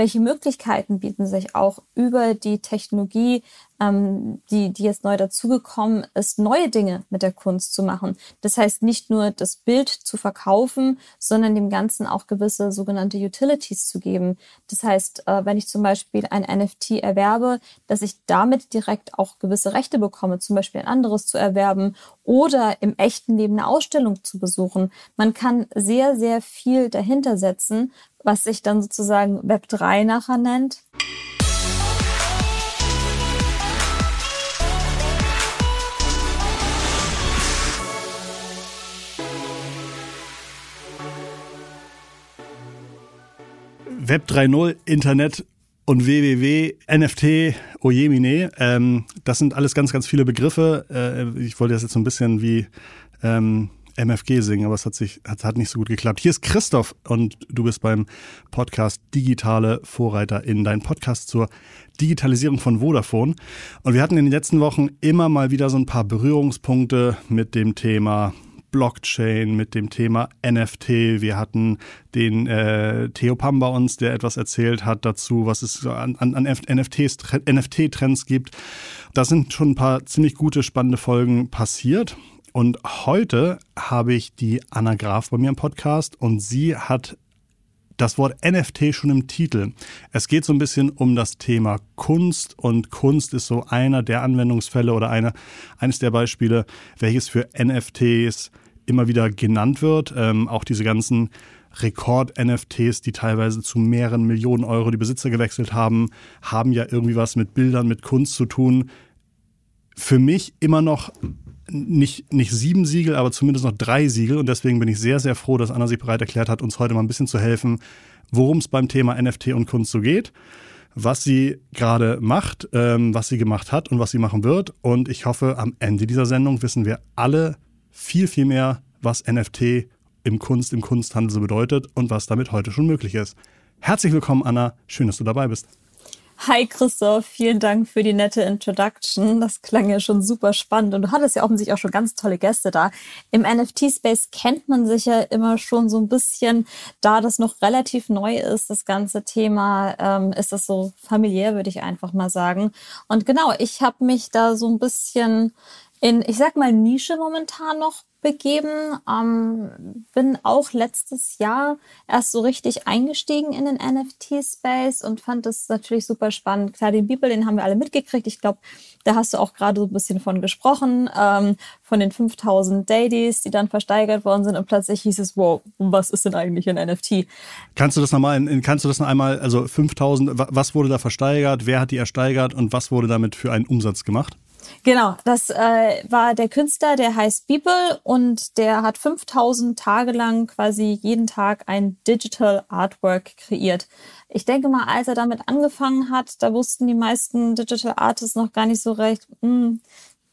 welche Möglichkeiten bieten sich auch über die Technologie, ähm, die, die jetzt neu dazugekommen ist, neue Dinge mit der Kunst zu machen. Das heißt, nicht nur das Bild zu verkaufen, sondern dem Ganzen auch gewisse sogenannte Utilities zu geben. Das heißt, äh, wenn ich zum Beispiel ein NFT erwerbe, dass ich damit direkt auch gewisse Rechte bekomme, zum Beispiel ein anderes zu erwerben oder im echten Leben eine Ausstellung zu besuchen. Man kann sehr, sehr viel dahinter setzen, was sich dann sozusagen Web 3 nachher nennt. Web 3.0, Internet und WWW, NFT, Ojemine. Ähm, das sind alles ganz, ganz viele Begriffe. Äh, ich wollte das jetzt so ein bisschen wie ähm, MFG singen, aber es hat sich hat, hat nicht so gut geklappt. Hier ist Christoph und du bist beim Podcast Digitale Vorreiter in dein Podcast zur Digitalisierung von Vodafone. Und wir hatten in den letzten Wochen immer mal wieder so ein paar Berührungspunkte mit dem Thema Blockchain, mit dem Thema NFT. Wir hatten den äh, Theo Pam bei uns, der etwas erzählt hat dazu, was es an, an, an NFT-Trends gibt. Da sind schon ein paar ziemlich gute, spannende Folgen passiert. Und heute habe ich die Anna Graf bei mir im Podcast und sie hat das Wort NFT schon im Titel. Es geht so ein bisschen um das Thema Kunst und Kunst ist so einer der Anwendungsfälle oder eine, eines der Beispiele, welches für NFTs immer wieder genannt wird. Ähm, auch diese ganzen Rekord-NFTs, die teilweise zu mehreren Millionen Euro die Besitzer gewechselt haben, haben ja irgendwie was mit Bildern, mit Kunst zu tun. Für mich immer noch nicht, nicht sieben Siegel, aber zumindest noch drei Siegel. Und deswegen bin ich sehr, sehr froh, dass Anna sich bereit erklärt hat, uns heute mal ein bisschen zu helfen, worum es beim Thema NFT und Kunst so geht, was sie gerade macht, ähm, was sie gemacht hat und was sie machen wird. Und ich hoffe, am Ende dieser Sendung wissen wir alle viel, viel mehr, was NFT im Kunst, im Kunsthandel so bedeutet und was damit heute schon möglich ist. Herzlich willkommen, Anna. Schön, dass du dabei bist. Hi Christoph, vielen Dank für die nette Introduction. Das klang ja schon super spannend und du hattest ja offensichtlich auch schon ganz tolle Gäste da. Im NFT-Space kennt man sich ja immer schon so ein bisschen, da das noch relativ neu ist, das ganze Thema, ähm, ist das so familiär, würde ich einfach mal sagen. Und genau, ich habe mich da so ein bisschen in, ich sag mal, Nische momentan noch begeben. Ähm, bin auch letztes Jahr erst so richtig eingestiegen in den NFT-Space und fand das natürlich super spannend. Klar, den Bibel, den haben wir alle mitgekriegt. Ich glaube, da hast du auch gerade so ein bisschen von gesprochen, ähm, von den 5000 Dailies, die dann versteigert worden sind und plötzlich hieß es, wow, was ist denn eigentlich ein NFT? Kannst du das nochmal, kannst du das noch einmal, also 5000, was wurde da versteigert, wer hat die ersteigert und was wurde damit für einen Umsatz gemacht? Genau, das äh, war der Künstler, der heißt Beeple und der hat 5000 Tage lang quasi jeden Tag ein Digital Artwork kreiert. Ich denke mal, als er damit angefangen hat, da wussten die meisten Digital Artists noch gar nicht so recht, mh, hm,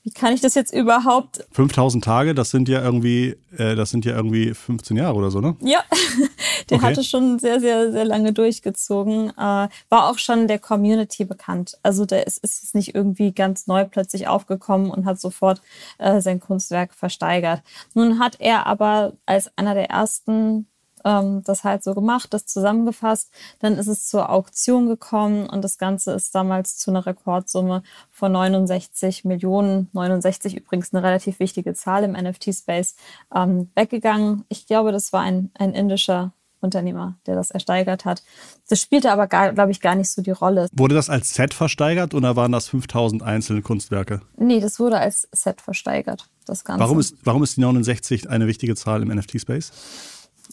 wie kann ich das jetzt überhaupt? 5000 Tage, das sind ja irgendwie, äh, das sind ja irgendwie 15 Jahre oder so, ne? Ja, der okay. hatte schon sehr, sehr, sehr lange durchgezogen. Äh, war auch schon der Community bekannt. Also der ist, ist jetzt nicht irgendwie ganz neu plötzlich aufgekommen und hat sofort äh, sein Kunstwerk versteigert. Nun hat er aber als einer der ersten ähm, das halt so gemacht, das zusammengefasst. Dann ist es zur Auktion gekommen und das Ganze ist damals zu einer Rekordsumme von 69 Millionen, 69 übrigens eine relativ wichtige Zahl im NFT-Space, ähm, weggegangen. Ich glaube, das war ein, ein indischer Unternehmer, der das ersteigert hat. Das spielte aber, glaube ich, gar nicht so die Rolle. Wurde das als Set versteigert oder waren das 5000 einzelne Kunstwerke? Nee, das wurde als Set versteigert, das Ganze. Warum ist, warum ist die 69 eine wichtige Zahl im NFT-Space?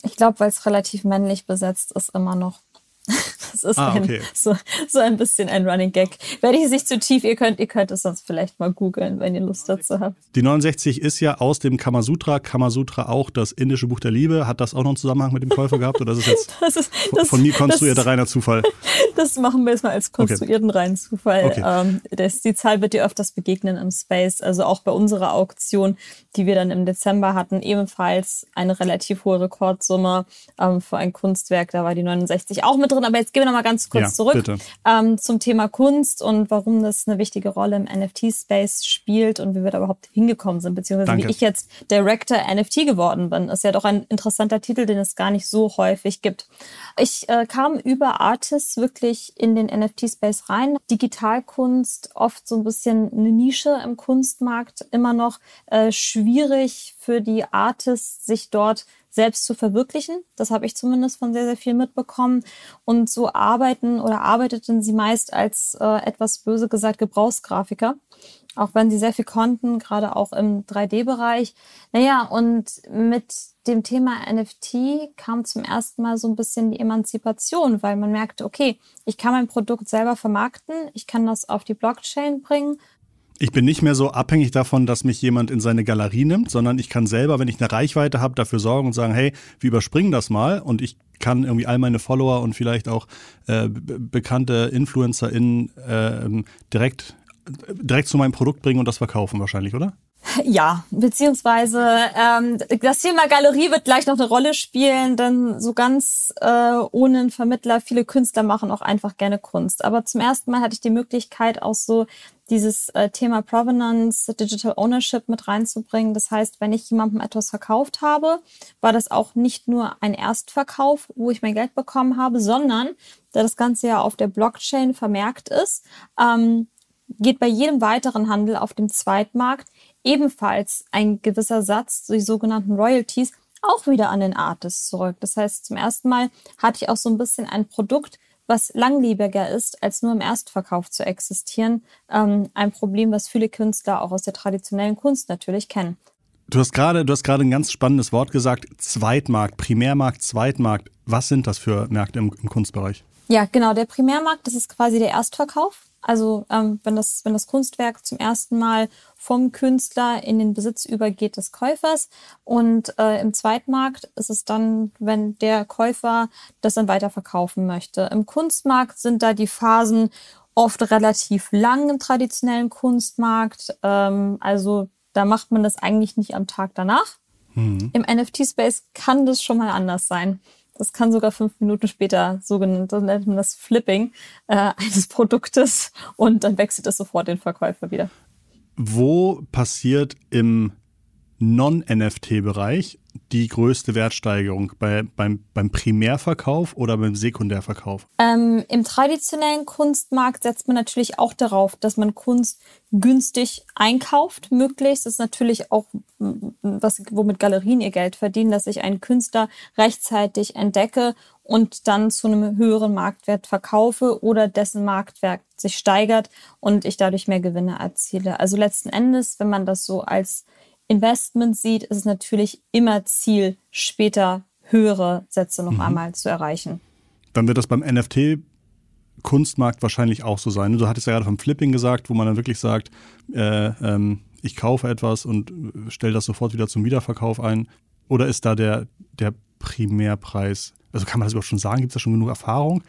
Ich glaube, weil es relativ männlich besetzt ist, immer noch. Das ist ah, okay. ein, so, so ein bisschen ein Running Gag. Werde ich es nicht zu tief, ihr könnt, ihr könnt es sonst vielleicht mal googeln, wenn ihr Lust dazu habt. Die 69 ist ja aus dem Kamasutra. Kamasutra auch das indische Buch der Liebe. Hat das auch noch einen Zusammenhang mit dem Käufer gehabt oder ist es jetzt das ist, das, von mir konstruierter das, reiner Zufall? Das machen wir jetzt mal als konstruierten okay. reinen Zufall. Okay. Ähm, das, die Zahl wird dir öfters begegnen im Space. Also auch bei unserer Auktion, die wir dann im Dezember hatten, ebenfalls eine relativ hohe Rekordsumme ähm, für ein Kunstwerk. Da war die 69 auch mit drin. Aber jetzt gehen wir noch mal ganz kurz ja, zurück ähm, zum Thema Kunst und warum das eine wichtige Rolle im NFT-Space spielt und wie wir da überhaupt hingekommen sind, beziehungsweise Danke. wie ich jetzt Director NFT geworden bin. Das ist ja doch ein interessanter Titel, den es gar nicht so häufig gibt. Ich äh, kam über Artists wirklich wirklich in den NFT-Space rein. Digitalkunst oft so ein bisschen eine Nische im Kunstmarkt, immer noch äh, schwierig für die Artists, sich dort selbst zu verwirklichen. Das habe ich zumindest von sehr, sehr viel mitbekommen. Und so arbeiten oder arbeiteten sie meist als äh, etwas böse gesagt Gebrauchsgrafiker auch wenn sie sehr viel konnten, gerade auch im 3D-Bereich. Naja, und mit dem Thema NFT kam zum ersten Mal so ein bisschen die Emanzipation, weil man merkte, okay, ich kann mein Produkt selber vermarkten, ich kann das auf die Blockchain bringen. Ich bin nicht mehr so abhängig davon, dass mich jemand in seine Galerie nimmt, sondern ich kann selber, wenn ich eine Reichweite habe, dafür sorgen und sagen, hey, wir überspringen das mal und ich kann irgendwie all meine Follower und vielleicht auch äh, bekannte InfluencerInnen äh, direkt direkt zu meinem Produkt bringen und das verkaufen wahrscheinlich, oder? Ja, beziehungsweise ähm, das Thema Galerie wird gleich noch eine Rolle spielen, denn so ganz äh, ohne einen Vermittler, viele Künstler machen auch einfach gerne Kunst. Aber zum ersten Mal hatte ich die Möglichkeit, auch so dieses äh, Thema Provenance, Digital Ownership mit reinzubringen. Das heißt, wenn ich jemandem etwas verkauft habe, war das auch nicht nur ein Erstverkauf, wo ich mein Geld bekommen habe, sondern da das Ganze ja auf der Blockchain vermerkt ist, ähm, geht bei jedem weiteren Handel auf dem Zweitmarkt ebenfalls ein gewisser Satz, die sogenannten Royalties, auch wieder an den Artist zurück. Das heißt, zum ersten Mal hatte ich auch so ein bisschen ein Produkt, was langlebiger ist, als nur im Erstverkauf zu existieren. Ähm, ein Problem, was viele Künstler auch aus der traditionellen Kunst natürlich kennen. Du hast gerade, ein ganz spannendes Wort gesagt: Zweitmarkt, Primärmarkt, Zweitmarkt. Was sind das für Märkte im, im Kunstbereich? Ja, genau. Der Primärmarkt, das ist quasi der Erstverkauf. Also ähm, wenn, das, wenn das Kunstwerk zum ersten Mal vom Künstler in den Besitz übergeht des Käufers und äh, im Zweitmarkt ist es dann, wenn der Käufer das dann weiterverkaufen möchte. Im Kunstmarkt sind da die Phasen oft relativ lang im traditionellen Kunstmarkt. Ähm, also da macht man das eigentlich nicht am Tag danach. Mhm. Im NFT-Space kann das schon mal anders sein. Das kann sogar fünf Minuten später, so nennt man das Flipping äh, eines Produktes und dann wechselt es sofort den Verkäufer wieder. Wo passiert im Non-NFT-Bereich die größte Wertsteigerung? Bei, beim, beim Primärverkauf oder beim Sekundärverkauf? Ähm, Im traditionellen Kunstmarkt setzt man natürlich auch darauf, dass man Kunst günstig einkauft, möglichst. Das ist natürlich auch, was, womit Galerien ihr Geld verdienen, dass ich einen Künstler rechtzeitig entdecke und dann zu einem höheren Marktwert verkaufe oder dessen Marktwert sich steigert und ich dadurch mehr Gewinne erziele. Also letzten Endes, wenn man das so als Investment sieht, ist es natürlich immer Ziel, später höhere Sätze noch mhm. einmal zu erreichen. Dann wird das beim NFT Kunstmarkt wahrscheinlich auch so sein. Du hattest ja gerade vom Flipping gesagt, wo man dann wirklich sagt, äh, ähm, ich kaufe etwas und stelle das sofort wieder zum Wiederverkauf ein. Oder ist da der, der Primärpreis? Also kann man das überhaupt schon sagen? Gibt es da schon genug Erfahrung?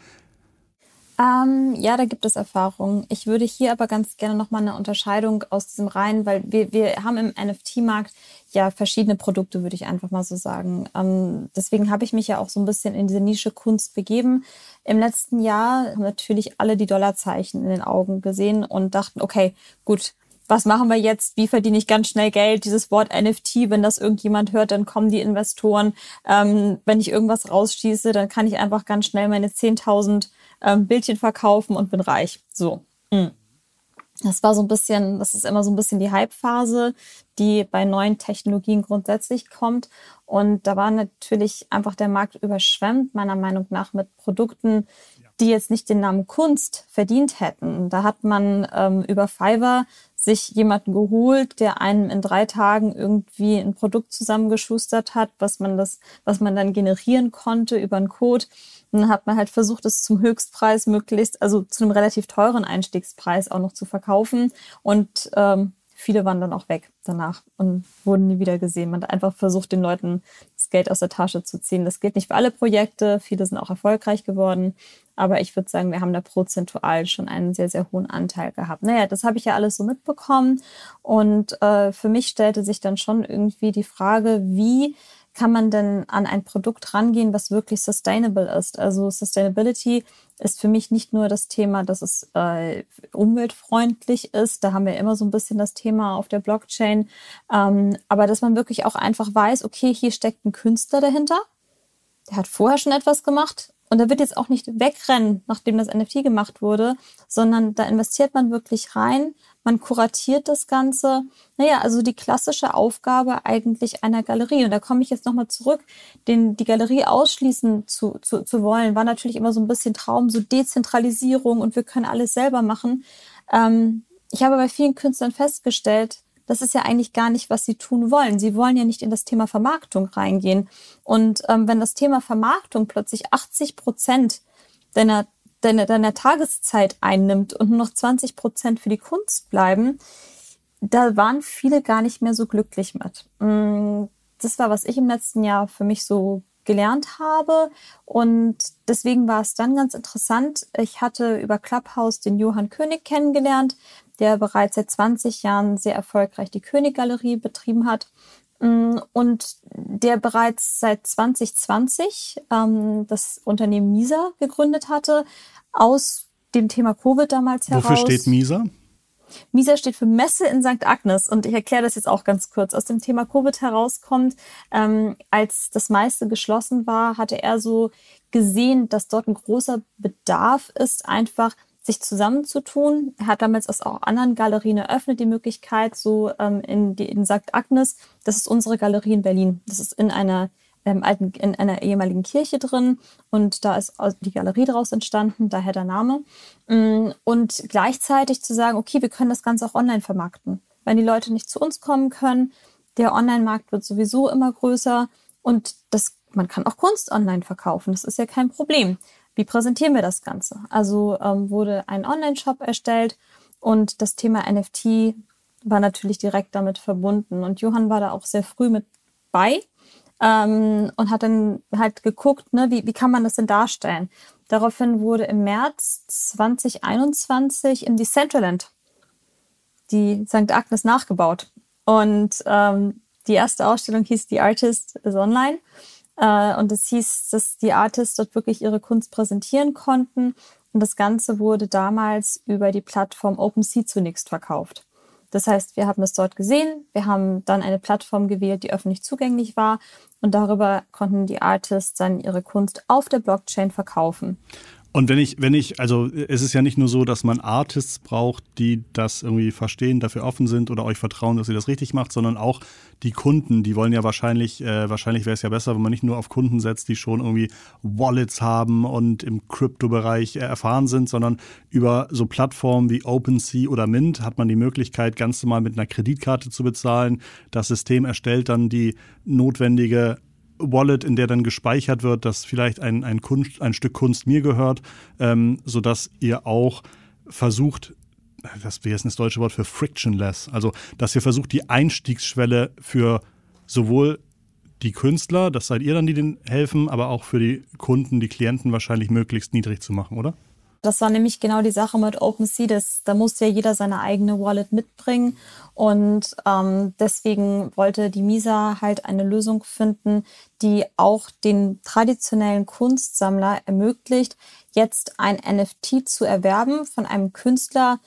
Ähm, ja, da gibt es Erfahrungen. Ich würde hier aber ganz gerne nochmal eine Unterscheidung aus diesem rein, weil wir, wir haben im NFT-Markt ja verschiedene Produkte, würde ich einfach mal so sagen. Ähm, deswegen habe ich mich ja auch so ein bisschen in diese Nische Kunst begeben. Im letzten Jahr haben natürlich alle die Dollarzeichen in den Augen gesehen und dachten, okay, gut, was machen wir jetzt? Wie verdiene ich ganz schnell Geld? Dieses Wort NFT, wenn das irgendjemand hört, dann kommen die Investoren. Ähm, wenn ich irgendwas rausschieße, dann kann ich einfach ganz schnell meine 10.000 ähm, Bildchen verkaufen und bin reich. So. Mhm. Das war so ein bisschen, das ist immer so ein bisschen die Hype-Phase, die bei neuen Technologien grundsätzlich kommt. Und da war natürlich einfach der Markt überschwemmt, meiner Meinung nach, mit Produkten, die jetzt nicht den Namen Kunst verdient hätten. Da hat man ähm, über Fiverr sich jemanden geholt, der einem in drei Tagen irgendwie ein Produkt zusammengeschustert hat, was man das, was man dann generieren konnte über einen Code. Und dann hat man halt versucht, es zum Höchstpreis möglichst, also zu einem relativ teuren Einstiegspreis auch noch zu verkaufen. Und ähm, viele waren dann auch weg danach und wurden nie wieder gesehen. Man hat einfach versucht, den Leuten das Geld aus der Tasche zu ziehen. Das gilt nicht für alle Projekte. Viele sind auch erfolgreich geworden. Aber ich würde sagen, wir haben da prozentual schon einen sehr, sehr hohen Anteil gehabt. Naja, das habe ich ja alles so mitbekommen. Und äh, für mich stellte sich dann schon irgendwie die Frage, wie kann man denn an ein Produkt rangehen, was wirklich sustainable ist? Also Sustainability ist für mich nicht nur das Thema, dass es äh, umweltfreundlich ist. Da haben wir immer so ein bisschen das Thema auf der Blockchain. Ähm, aber dass man wirklich auch einfach weiß, okay, hier steckt ein Künstler dahinter. Der hat vorher schon etwas gemacht Und da wird jetzt auch nicht wegrennen, nachdem das NFT gemacht wurde, sondern da investiert man wirklich rein, man kuratiert das Ganze. Naja, also die klassische Aufgabe eigentlich einer Galerie. Und da komme ich jetzt nochmal zurück, den, die Galerie ausschließen zu, zu, zu wollen, war natürlich immer so ein bisschen Traum, so Dezentralisierung und wir können alles selber machen. Ähm, ich habe bei vielen Künstlern festgestellt, das ist ja eigentlich gar nicht, was sie tun wollen. Sie wollen ja nicht in das Thema Vermarktung reingehen. Und ähm, wenn das Thema Vermarktung plötzlich 80 Prozent deiner, deiner, deiner Tageszeit einnimmt und nur noch 20 Prozent für die Kunst bleiben, da waren viele gar nicht mehr so glücklich mit. Mm, das war, was ich im letzten Jahr für mich so gelernt habe. Und deswegen war es dann ganz interessant. Ich hatte über Clubhouse den Johann König kennengelernt der bereits seit 20 Jahren sehr erfolgreich die König-Galerie betrieben hat und der bereits seit 2020 ähm, das Unternehmen Misa gegründet hatte, aus dem Thema Covid damals heraus. Wofür steht Misa? MISA steht für Messe in St. Agnes und ich erkläre das jetzt auch ganz kurz. Aus dem Thema Covid herauskommt, ähm, als das meiste geschlossen war, hatte er so gesehen, dass dort ein großer Bedarf ist, einfach sich zusammenzutun. Er hat damals aus auch anderen Galerien eröffnet die Möglichkeit, so ähm, in, die, in St. Agnes, das ist unsere Galerie in Berlin. Das ist in einer ähm, alten, in einer ehemaligen Kirche drin und da ist die Galerie daraus entstanden, daher der Name. Mm, und gleichzeitig zu sagen, okay, wir können das Ganze auch online vermarkten. Wenn die Leute nicht zu uns kommen können, der Online-Markt wird sowieso immer größer und das, man kann auch Kunst online verkaufen. Das ist ja kein Problem wie präsentieren wir das Ganze? Also ähm, wurde ein Online-Shop erstellt und das Thema NFT war natürlich direkt damit verbunden. Und Johann war da auch sehr früh mit bei ähm, und hat dann halt geguckt, ne, wie, wie kann man das denn darstellen? Daraufhin wurde im März 2021 im Decentraland die St. Agnes nachgebaut. Und ähm, die erste Ausstellung hieß The Artist is Online. Äh, und es hieß, dass die Artists dort wirklich ihre Kunst präsentieren konnten. Und das Ganze wurde damals über die Plattform OpenSea zunächst verkauft. Das heißt, wir haben es dort gesehen, wir haben dann eine Plattform gewählt, die öffentlich zugänglich war und darüber konnten die Artists dann ihre Kunst auf der Blockchain verkaufen. Und wenn ich, wenn ich, also es ist ja nicht nur so, dass man Artists braucht, die das irgendwie verstehen, dafür offen sind oder euch vertrauen, dass ihr das richtig macht, sondern auch die Kunden, die wollen ja wahrscheinlich, äh, wahrscheinlich wäre es ja besser, wenn man nicht nur auf Kunden setzt, die schon irgendwie Wallets haben und im Kryptobereich erfahren sind, sondern über so Plattformen wie OpenSea oder Mint hat man die Möglichkeit, ganz normal mit einer Kreditkarte zu bezahlen. Das System erstellt dann die notwendige Wallet, in der dann gespeichert wird, dass vielleicht ein, ein, Kunst, ein Stück Kunst mir gehört, ähm, sodass ihr auch versucht, das wäre jetzt das deutsche Wort für frictionless, also dass ihr versucht, die Einstiegsschwelle für sowohl die Künstler, das seid ihr dann, die denen helfen, aber auch für die Kunden, die Klienten wahrscheinlich möglichst niedrig zu machen, oder? Das war nämlich genau die Sache mit OpenSea. Das, da musste ja jeder seine eigene Wallet mitbringen. Und ähm, deswegen wollte die Misa halt eine Lösung finden, die auch den traditionellen Kunstsammler ermöglicht, jetzt ein NFT zu erwerben von einem Künstler,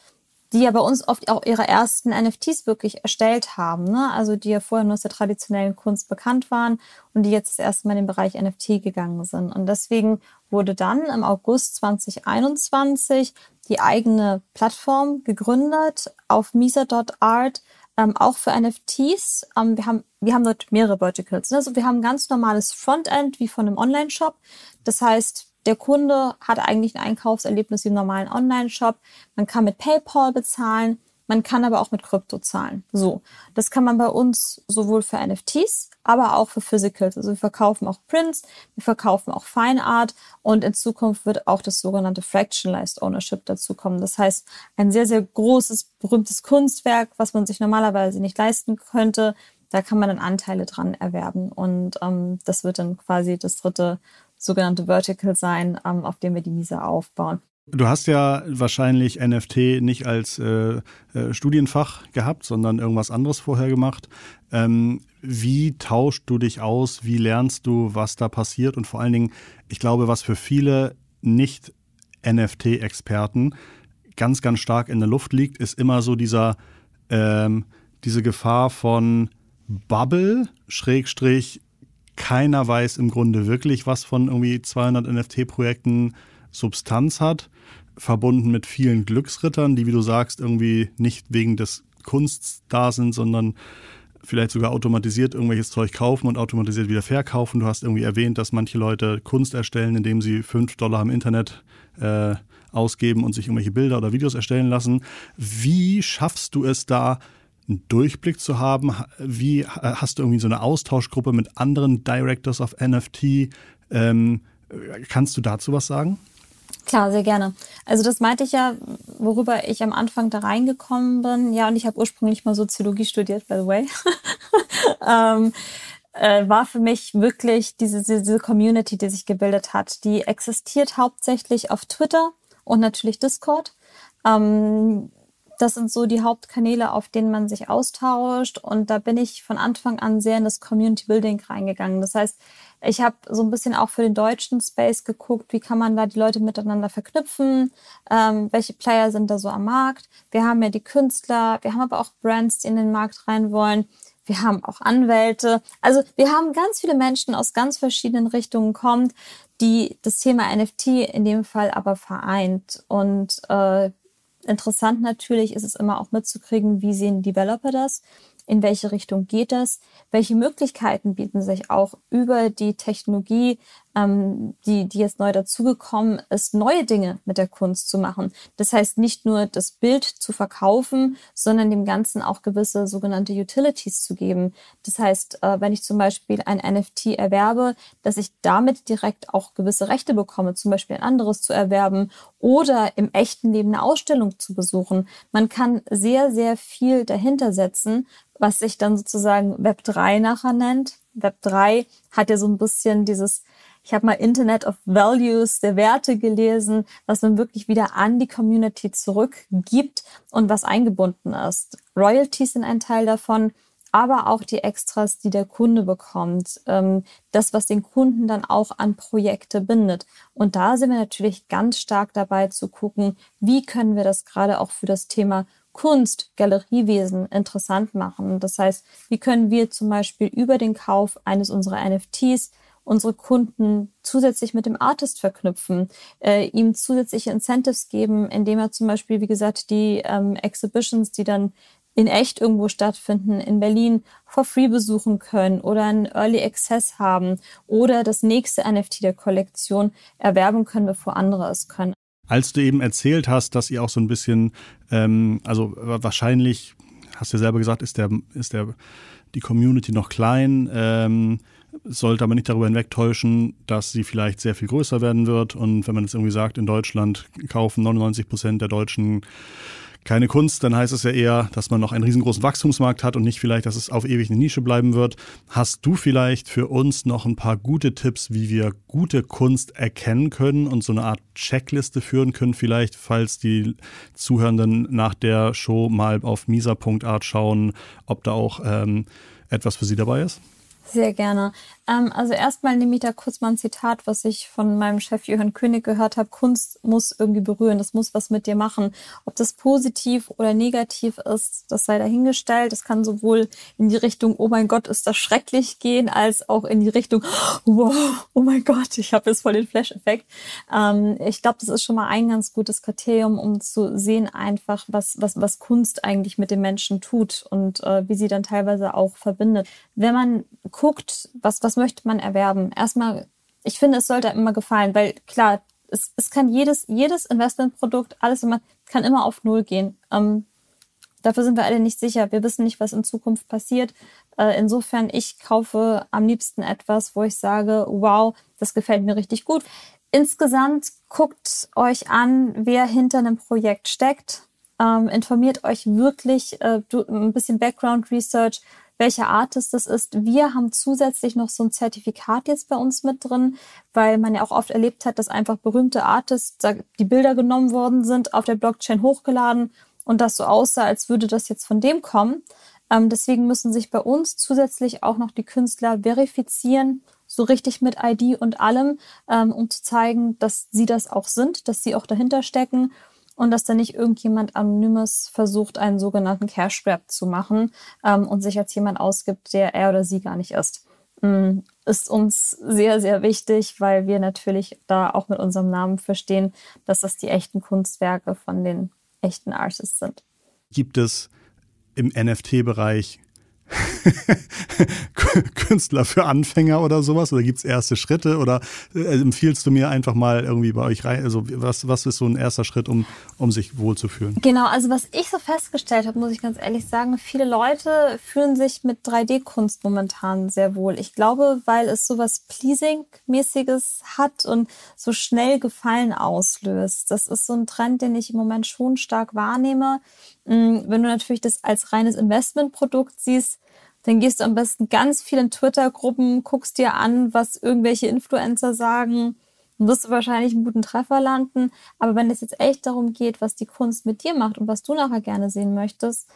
die ja bei uns oft auch ihre ersten NFTs wirklich erstellt haben. Ne? Also die ja vorher nur aus der traditionellen Kunst bekannt waren und die jetzt das erste Mal in den Bereich NFT gegangen sind. Und deswegen wurde dann im August 2021 die eigene Plattform gegründet auf Misa.art, ähm, auch für NFTs. Ähm, wir, haben, wir haben dort mehrere Verticals. Ne? Also wir haben ganz normales Frontend wie von einem Online-Shop. Das heißt, der Kunde hat eigentlich ein Einkaufserlebnis wie im normalen Online-Shop. Man kann mit PayPal bezahlen, man kann aber auch mit Krypto zahlen. So, das kann man bei uns sowohl für NFTs, aber auch für Physicals. Also wir verkaufen auch Prints, wir verkaufen auch Fine Art und in Zukunft wird auch das sogenannte Fractionalized Ownership dazu kommen. Das heißt, ein sehr, sehr großes, berühmtes Kunstwerk, was man sich normalerweise nicht leisten könnte, da kann man dann Anteile dran erwerben. Und ähm, das wird dann quasi das dritte sogenannte Vertical sein, ähm, auf dem wir die Miese aufbauen. Du hast ja wahrscheinlich NFT nicht als äh, äh, Studienfach gehabt, sondern irgendwas anderes vorher gemacht. Ähm, wie tauscht du dich aus? Wie lernst du, was da passiert? Und vor allen Dingen, ich glaube, was für viele nicht NFT-Experten ganz, ganz stark in der Luft liegt, ist immer so dieser, ähm, diese Gefahr von Bubble, Schrägstrich, keiner weiß im Grunde wirklich, was von irgendwie 200 NFT-Projekten Substanz hat, verbunden mit vielen Glücksrittern, die, wie du sagst, irgendwie nicht wegen des Kunsts da sind, sondern vielleicht sogar automatisiert irgendwelches Zeug kaufen und automatisiert wieder verkaufen. Du hast irgendwie erwähnt, dass manche Leute Kunst erstellen, indem sie 5 Dollar im Internet äh, ausgeben und sich irgendwelche Bilder oder Videos erstellen lassen. Wie schaffst du es da, einen Durchblick zu haben? Wie hast du irgendwie so eine Austauschgruppe mit anderen Directors of NFT? Ähm, kannst du dazu was sagen? Klar, sehr gerne. Also das meinte ich ja, worüber ich am Anfang da reingekommen bin. Ja, und ich habe ursprünglich mal Soziologie studiert, by the way. ähm, äh, war für mich wirklich diese, diese Community, die sich gebildet hat. Die existiert hauptsächlich auf Twitter und natürlich Discord. Ähm, das sind so die Hauptkanäle, auf denen man sich austauscht. Und da bin ich von Anfang an sehr in das Community Building reingegangen. Das heißt, ich habe so ein bisschen auch für den deutschen Space geguckt, wie kann man da die Leute miteinander verknüpfen, ähm, welche Player sind da so am Markt. Wir haben ja die Künstler, wir haben aber auch Brands, die in den Markt rein wollen. Wir haben auch Anwälte. Also wir haben ganz viele Menschen aus ganz verschiedenen Richtungen kommt, die das Thema NFT in dem Fall aber vereint. Und äh, Interessant natürlich ist es immer auch mitzukriegen, wie sehen Developer das, in welche Richtung geht das, welche Möglichkeiten bieten sich auch über die Technologie ähm, die, die jetzt neu dazugekommen ist, neue Dinge mit der Kunst zu machen. Das heißt nicht nur das Bild zu verkaufen, sondern dem Ganzen auch gewisse sogenannte Utilities zu geben. Das heißt, äh, wenn ich zum Beispiel ein NFT erwerbe, dass ich damit direkt auch gewisse Rechte bekomme, zum Beispiel ein anderes zu erwerben oder im echten Leben eine Ausstellung zu besuchen. Man kann sehr, sehr viel dahinter setzen, was sich dann sozusagen Web 3 nachher nennt. Web 3 hat ja so ein bisschen dieses ich habe mal Internet of Values, der Werte gelesen, was dann wirklich wieder an die Community zurückgibt und was eingebunden ist. Royalties sind ein Teil davon, aber auch die Extras, die der Kunde bekommt. Ähm, das, was den Kunden dann auch an Projekte bindet. Und da sind wir natürlich ganz stark dabei zu gucken, wie können wir das gerade auch für das Thema Kunst, Galeriewesen interessant machen. Das heißt, wie können wir zum Beispiel über den Kauf eines unserer NFTs unsere Kunden zusätzlich mit dem Artist verknüpfen, äh, ihm zusätzliche Incentives geben, indem er zum Beispiel, wie gesagt, die ähm, Exhibitions, die dann in echt irgendwo stattfinden, in Berlin for free besuchen können oder einen Early Access haben oder das nächste NFT der Kollektion erwerben können, bevor andere es können. Als du eben erzählt hast, dass ihr auch so ein bisschen, ähm, also wahrscheinlich, hast du ja selber gesagt, ist der, ist der die Community noch klein. Ähm, sollte aber nicht darüber hinwegtäuschen, dass sie vielleicht sehr viel größer werden wird. Und wenn man jetzt irgendwie sagt, in Deutschland kaufen 99 Prozent der Deutschen keine Kunst, dann heißt es ja eher, dass man noch einen riesengroßen Wachstumsmarkt hat und nicht vielleicht, dass es auf ewig eine Nische bleiben wird. Hast du vielleicht für uns noch ein paar gute Tipps, wie wir gute Kunst erkennen können und so eine Art Checkliste führen können, vielleicht, falls die Zuhörenden nach der Show mal auf misa.art schauen, ob da auch ähm, etwas für sie dabei ist? Sehr gerne. Ähm, also erstmal nehme ich da kurz mal ein Zitat, was ich von meinem Chef Johann König gehört habe. Kunst muss irgendwie berühren, das muss was mit dir machen. Ob das positiv oder negativ ist, das sei dahingestellt. Das kann sowohl in die Richtung, oh mein Gott, ist das schrecklich gehen, als auch in die Richtung, wow, oh mein Gott, ich habe jetzt voll den Flash-Effekt. Ähm, ich glaube, das ist schon mal ein ganz gutes Kriterium, um zu sehen einfach, was, was, was Kunst eigentlich mit den Menschen tut und äh, wie sie dann teilweise auch verbindet. Wenn man guckt, was, was möchte man erwerben? Erstmal, ich finde, es sollte immer gefallen, weil klar, es, es kann jedes, jedes Investmentprodukt, alles immer, kann immer auf Null gehen. Ähm, dafür sind wir alle nicht sicher. Wir wissen nicht, was in Zukunft passiert. Äh, insofern, ich kaufe am liebsten etwas, wo ich sage, wow, das gefällt mir richtig gut. Insgesamt guckt euch an, wer hinter einem Projekt steckt. Ähm, informiert euch wirklich äh, ein bisschen Background Research welcher Artist das ist. Wir haben zusätzlich noch so ein Zertifikat jetzt bei uns mit drin, weil man ja auch oft erlebt hat, dass einfach berühmte Artists, die Bilder genommen worden sind, auf der Blockchain hochgeladen und das so aussah, als würde das jetzt von dem kommen. Ähm, deswegen müssen sich bei uns zusätzlich auch noch die Künstler verifizieren, so richtig mit ID und allem, ähm, um zu zeigen, dass sie das auch sind, dass sie auch dahinter stecken und dass da nicht irgendjemand Anonymes versucht, einen sogenannten Cash Grab zu machen ähm, und sich als jemand ausgibt, der er oder sie gar nicht ist. mm, ist uns sehr, sehr wichtig, weil wir natürlich da auch mit unserem Namen verstehen, dass das die echten Kunstwerke von den echten Artists sind. Gibt es im NFT-Bereich Künstler für Anfänger oder sowas? Oder gibt es erste Schritte? Oder äh, empfiehlst du mir einfach mal irgendwie bei euch rein? Also was, was ist so ein erster Schritt, um, um sich wohlzufühlen? Genau, also was ich so festgestellt habe, muss ich ganz ehrlich sagen, viele Leute fühlen sich mit 3D-Kunst momentan sehr wohl. Ich glaube, weil es so was Pleasing-mäßiges hat und so schnell Gefallen auslöst. Das ist so ein Trend, den ich im Moment schon stark wahrnehme. Mm, wenn du natürlich das als reines Investmentprodukt siehst, dann gehst du am besten ganz viel in Twitter-Gruppen, guckst dir an, was irgendwelche Influencer sagen, dann wirst du wahrscheinlich einen guten Treffer landen. Aber wenn es jetzt echt darum geht, was die Kunst mit dir macht und was du nachher gerne sehen möchtest,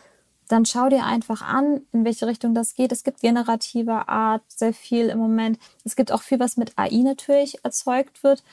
dann schau dir einfach an, in welche Richtung das geht. Es gibt generative Art sehr viel im Moment. Es gibt auch viel, was mit AI natürlich erzeugt wird.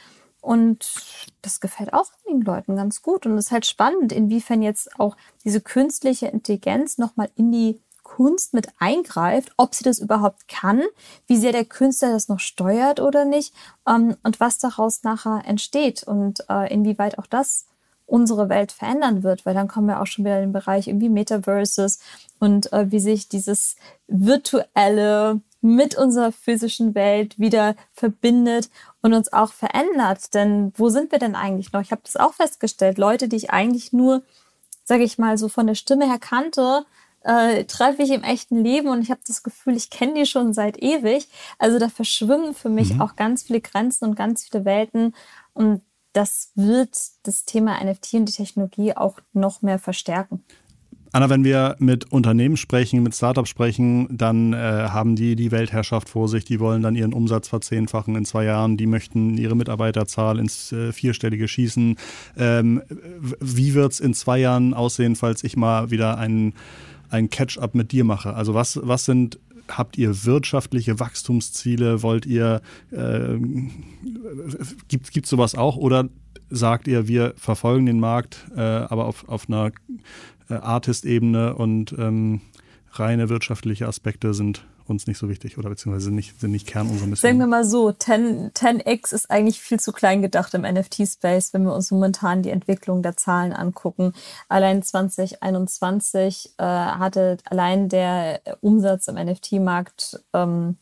Und das gefällt auch den Leuten ganz gut. Und es ist halt spannend, inwiefern jetzt auch diese künstliche Intelligenz nochmal in die Kunst mit eingreift, ob sie das überhaupt kann, wie sehr der Künstler das noch steuert oder nicht ähm, und was daraus nachher entsteht und äh, inwieweit auch das unsere Welt verändern wird, weil dann kommen wir auch schon wieder in den Bereich irgendwie Metaverses und äh, wie sich dieses virtuelle mit unserer physischen Welt wieder verbindet und uns auch verändert. Denn wo sind wir denn eigentlich noch? Ich habe das auch festgestellt. Leute, die ich eigentlich nur, sage ich mal, so von der Stimme her kannte, äh, treffe ich im echten Leben und ich habe das Gefühl, ich kenne die schon seit ewig. Also da verschwimmen für mich mhm. auch ganz viele Grenzen und ganz viele Welten. Und das wird das Thema NFT und die Technologie auch noch mehr verstärken. Anna, wenn wir mit Unternehmen sprechen, mit Startups sprechen, dann äh, haben die die Weltherrschaft vor sich. Die wollen dann ihren Umsatz verzehnfachen in zwei Jahren. Die möchten ihre Mitarbeiterzahl ins äh, Vierstellige schießen. Ähm, wie wird es in zwei Jahren aussehen, falls ich mal wieder einen, einen Catch-up mit dir mache? Also was, was sind habt ihr wirtschaftliche Wachstumsziele? Wollt ihr, äh, gibt es sowas auch? Oder sagt ihr, wir verfolgen den Markt, äh, aber auf, auf einer äh, Artist-Ebene und ähm, reine wirtschaftliche Aspekte sind uns nicht so wichtig oder beziehungsweise sind nicht, sind nicht Kern unserer Mission. Sagen wir mal so, 10, 10x ist eigentlich viel zu klein gedacht im NFT-Space, wenn wir uns momentan die Entwicklung der Zahlen angucken. Allein 2021 äh, hatte allein der Umsatz im NFT-Markt ähm,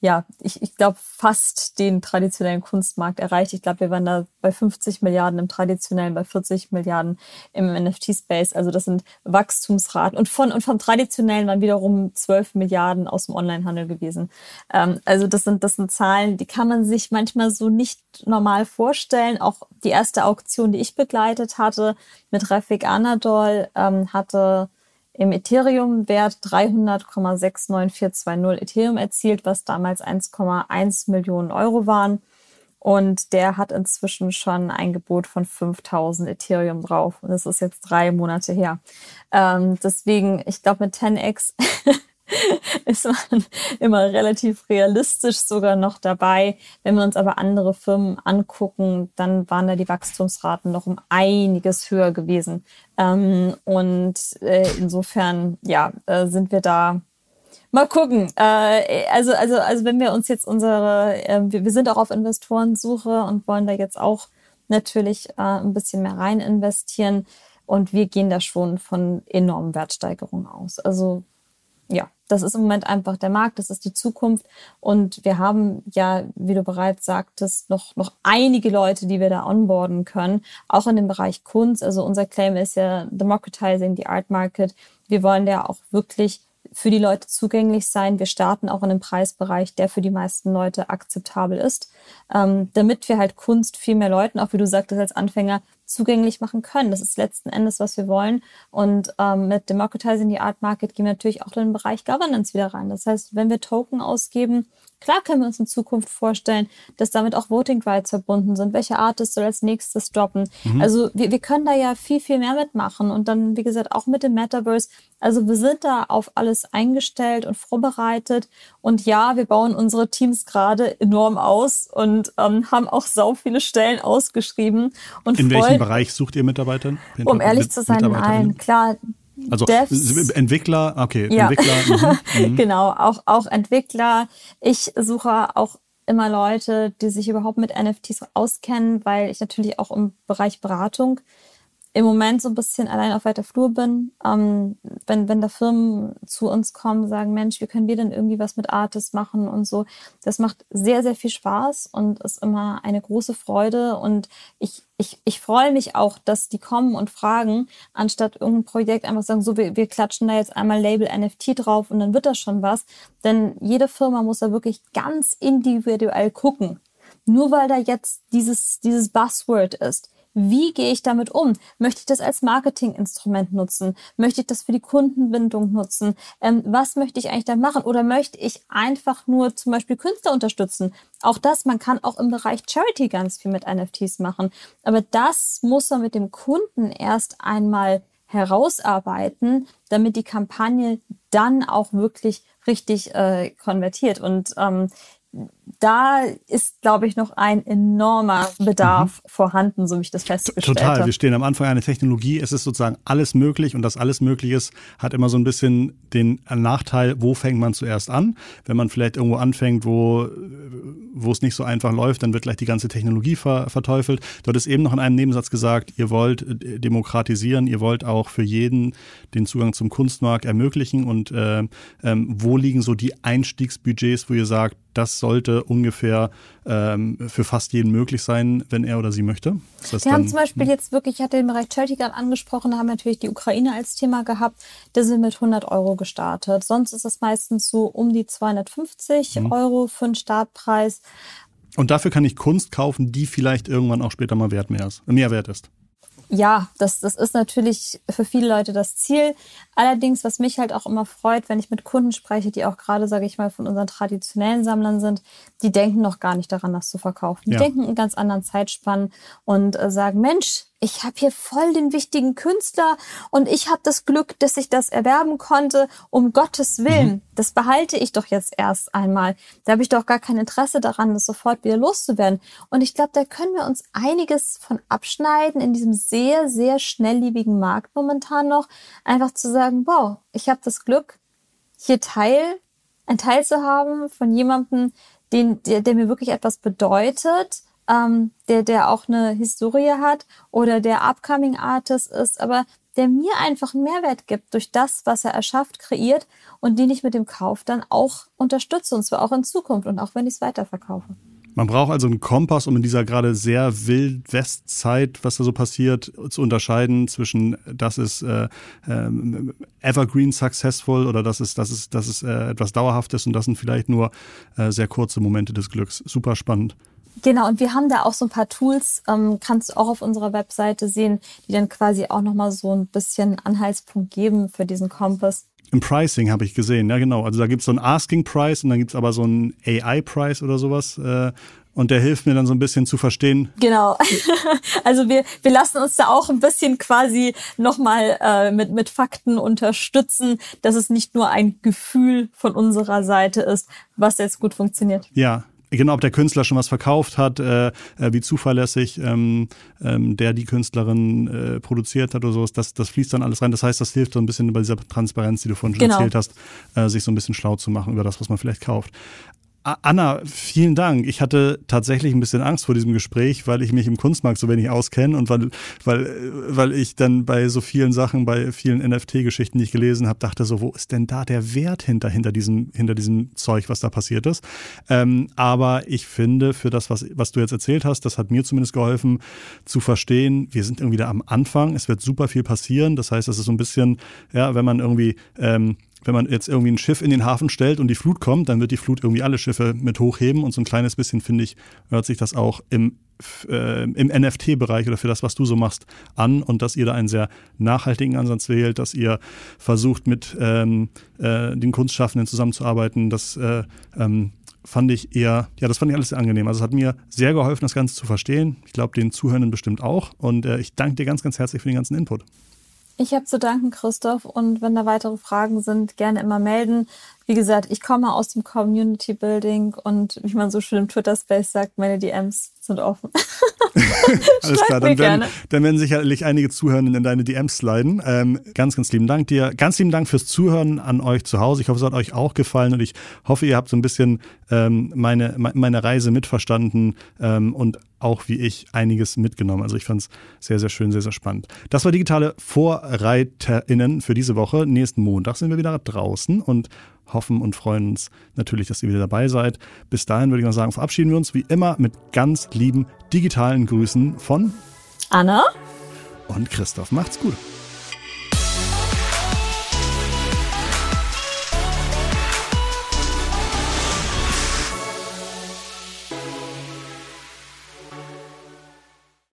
ja, ich, ich glaube, fast den traditionellen Kunstmarkt erreicht. Ich glaube, wir waren da bei 50 Milliarden im traditionellen, bei 40 Milliarden im NFT-Space. Also das sind Wachstumsraten. Und von und vom traditionellen waren wiederum 12 Milliarden aus dem Onlinehandel gewesen. Ähm, also das sind, das sind Zahlen, die kann man sich manchmal so nicht normal vorstellen. Auch die erste Auktion, die ich begleitet hatte mit Refik Anadol, ähm, hatte im Ethereum-Wert 300,69420 Ethereum erzielt, was damals 1,1 Millionen Euro waren. Und der hat inzwischen schon ein Gebot von 5000 Ethereum drauf. Und das ist jetzt drei Monate her. Ähm, deswegen, ich glaube, mit 10x ist man immer relativ realistisch sogar noch dabei. Wenn wir uns aber andere Firmen angucken, dann waren da die Wachstumsraten noch um einiges höher gewesen. Ähm, und äh, insofern, ja, äh, sind wir da Mal gucken. Äh, also, also, also wenn wir uns jetzt unsere, äh, wir, sind auch auf Investorensuche und wollen da jetzt auch natürlich ein bisschen mehr rein investieren. Und wir gehen da schon von enormen Wertsteigerungen aus. Also ja, das ist im Moment einfach der Markt, das ist die Zukunft. Und wir haben ja, wie du bereits sagtest, noch, noch einige Leute, die wir da onboarden können, auch in dem Bereich Kunst. Also unser Claim ist ja Democratizing the Art Market. Wir wollen ja auch wirklich für die Leute zugänglich sein. Wir starten auch in einem Preisbereich, der für die meisten Leute akzeptabel ist, ähm, damit wir halt Kunst viel mehr Leuten, auch wie du sagtest als Anfänger, zugänglich machen können. Das ist letzten Endes, was wir wollen. Und ähm, mit Democratizing the Art Market gehen wir natürlich auch in den Bereich Governance wieder rein. Das heißt, wenn wir Token ausgeben, klar können wir uns in Zukunft vorstellen, dass damit auch Voting Rights verbunden sind. Welche Artist soll als nächstes droppen? Mhm. Also wir, wir können da ja viel, viel mehr mitmachen. Und dann, wie gesagt, auch mit dem Metaverse. Also wir sind da auf alles eingestellt und vorbereitet. Und ja, wir bauen unsere Teams gerade enorm aus und ähm, haben auch sau viele Stellen ausgeschrieben. Und in welchem Bereich sucht ihr Mitarbeiter? Um ehrlich zu sein, nein. Klar, Also Devs, Entwickler, okay, ja. Entwickler. Mhm, mhm. genau, auch, auch Entwickler. Ich suche auch immer Leute, die sich überhaupt mit NFTs auskennen, weil ich natürlich auch im Bereich Beratung im Moment so ein bisschen allein auf weiter Flur bin. Ähm, wenn, wenn da Firmen zu uns kommen, sagen, Mensch, wie können wir denn irgendwie was mit Artists machen und so. Das macht sehr, sehr viel Spaß und ist immer eine große Freude. Und ich, ich, ich freue mich auch, dass die kommen und fragen, anstatt irgendein Projekt einfach sagen, so, wir, wir klatschen da jetzt einmal Label NFT drauf und dann wird das schon was. Denn jede Firma muss da wirklich ganz individuell gucken. Nur weil da jetzt dieses, dieses Buzzword ist wie gehe ich damit um? Möchte ich das als Marketinginstrument nutzen? Möchte ich das für die Kundenbindung nutzen? Ähm, was möchte ich eigentlich da machen? Oder möchte ich einfach nur zum Beispiel Künstler unterstützen? Auch das, man kann auch im Bereich Charity ganz viel mit NFTs machen. Aber das muss man mit dem Kunden erst einmal herausarbeiten, damit die Kampagne dann auch wirklich richtig äh, konvertiert. Und ähm, da ist, glaube ich, noch ein enormer Bedarf mhm. vorhanden, so wie ich das festgestellt habe. Total. Wir stehen am Anfang einer Technologie. Es ist sozusagen alles möglich und das alles möglich ist, hat immer so ein bisschen den Nachteil, wo fängt man zuerst an? Wenn man vielleicht irgendwo anfängt, wo, wo es nicht so einfach läuft, dann wird gleich die ganze Technologie ver, verteufelt. Dort ist eben noch in einem Nebensatz gesagt, ihr wollt äh, demokratisieren, ihr wollt auch für jeden den Zugang zum Kunstmarkt ermöglichen und äh, ähm, wo liegen so die Einstiegsbudgets, wo ihr sagt, das sollte ungefähr ähm, für fast jeden möglich sein, wenn er oder sie möchte. Wir dann, haben zum Beispiel hm. jetzt wirklich, ich hatte den Bereich Charity gerade angesprochen, da haben wir natürlich die Ukraine als Thema gehabt. Da sind mit 100 Euro gestartet. Sonst ist es meistens so um die 250 mhm. Euro für einen Startpreis. Und dafür kann ich Kunst kaufen, die vielleicht irgendwann auch später mal wert mehr, ist, mehr wert ist ja, das, das ist natürlich für viele Leute das Ziel. Allerdings, was mich halt auch immer freut, wenn ich mit Kunden spreche, die auch gerade, sage ich mal, von unseren traditionellen Sammlern sind, die denken noch gar nicht daran, das zu verkaufen. Die ja. denken in ganz anderen Zeitspannen und äh, sagen, Mensch, ich habe hier voll den wichtigen Künstler und ich habe das Glück, dass ich das erwerben konnte, um Gottes Willen. Mhm. Das behalte ich doch jetzt erst einmal. Da habe ich doch gar kein Interesse daran, das sofort wieder loszuwerden. Und ich glaube, da können wir uns einiges von abschneiden in diesem sehr, sehr schnelllebigen Markt momentan noch. Einfach zu sagen, wow, ich habe das Glück, hier Teil, ein Teil zu haben von jemandem, den, der, der mir wirklich etwas bedeutet ähm, der, der auch eine Historie hat oder der Upcoming Artist ist, aber der mir einfach einen Mehrwert gibt durch das, was er erschafft, kreiert und den ich mit dem Kauf dann auch unterstütze und zwar auch in Zukunft und auch wenn ich es weiterverkaufe. Man braucht also einen Kompass, um in dieser gerade sehr wild Westzeit, was da so passiert, zu unterscheiden zwischen das ist äh, äh, evergreen successful oder das ist das ist das ist äh, etwas dauerhaftes und das sind vielleicht nur äh, sehr kurze Momente des Glücks. Super spannend. Genau, und wir haben da auch so ein paar Tools, ähm, kannst du auch auf unserer Webseite sehen, die dann quasi auch nochmal so ein bisschen Anhaltspunkt geben für diesen Kompass. Im Pricing habe ich gesehen, ja genau. Also da gibt es so einen Asking Price und dann gibt es aber so einen AI Price oder sowas. Äh, und der hilft mir dann so ein bisschen zu verstehen. Genau. Also wir, wir lassen uns da auch ein bisschen quasi nochmal äh, mit, mit Fakten unterstützen, dass es nicht nur ein Gefühl von unserer Seite ist, was jetzt gut funktioniert. Ja, Genau, ob der Künstler schon was verkauft hat, äh, äh, wie zuverlässig ähm, ähm, der die Künstlerin äh, produziert hat oder sowas, das, das fließt dann alles rein. Das heißt, das hilft so ein bisschen bei dieser Transparenz, die du vorhin schon genau. erzählt hast, äh, sich so ein bisschen schlau zu machen über das, was man vielleicht kauft. Anna, vielen Dank. Ich hatte tatsächlich ein bisschen Angst vor diesem Gespräch, weil ich mich im Kunstmarkt so wenig auskenne und weil, weil, weil ich dann bei so vielen Sachen, bei vielen NFT-Geschichten, die ich gelesen habe, dachte so, wo ist denn da der Wert hinter, hinter, diesem, hinter diesem Zeug, was da passiert ist? Ähm, aber ich finde, für das, was, was du jetzt erzählt hast, das hat mir zumindest geholfen zu verstehen, wir sind irgendwie da am Anfang, es wird super viel passieren. Das heißt, es ist so ein bisschen, ja, wenn man irgendwie ähm, wenn man jetzt irgendwie ein Schiff in den Hafen stellt und die Flut kommt, dann wird die Flut irgendwie alle Schiffe mit hochheben. Und so ein kleines bisschen, finde ich, hört sich das auch im, äh, im NFT-Bereich oder für das, was du so machst, an. Und dass ihr da einen sehr nachhaltigen Ansatz wählt, dass ihr versucht, mit ähm, äh, den Kunstschaffenden zusammenzuarbeiten. Das äh, ähm, fand ich eher, ja, das fand ich alles sehr angenehm. Also es hat mir sehr geholfen, das Ganze zu verstehen. Ich glaube, den Zuhörenden bestimmt auch. Und äh, ich danke dir ganz, ganz herzlich für den ganzen Input. Ich habe zu danken, Christoph. Und wenn da weitere Fragen sind, gerne immer melden. Wie gesagt, ich komme aus dem Community Building und wie man so schön im Twitter Space sagt, meine DMs sind offen. Alles klar, dann werden, dann werden sicherlich einige Zuhörenden in deine DMs sliden. Ähm, ganz, ganz lieben Dank dir. Ganz lieben Dank fürs Zuhören an euch zu Hause. Ich hoffe, es hat euch auch gefallen und ich hoffe, ihr habt so ein bisschen ähm, meine, meine Reise mitverstanden ähm, und auch wie ich einiges mitgenommen. Also ich fand es sehr, sehr schön, sehr, sehr spannend. Das war digitale VorreiterInnen für diese Woche. Nächsten Montag sind wir wieder draußen und hoffen und freuen uns natürlich, dass ihr wieder dabei seid. Bis dahin würde ich mal sagen, verabschieden wir uns wie immer mit ganz lieben digitalen Grüßen von Anna und Christoph. Macht's gut.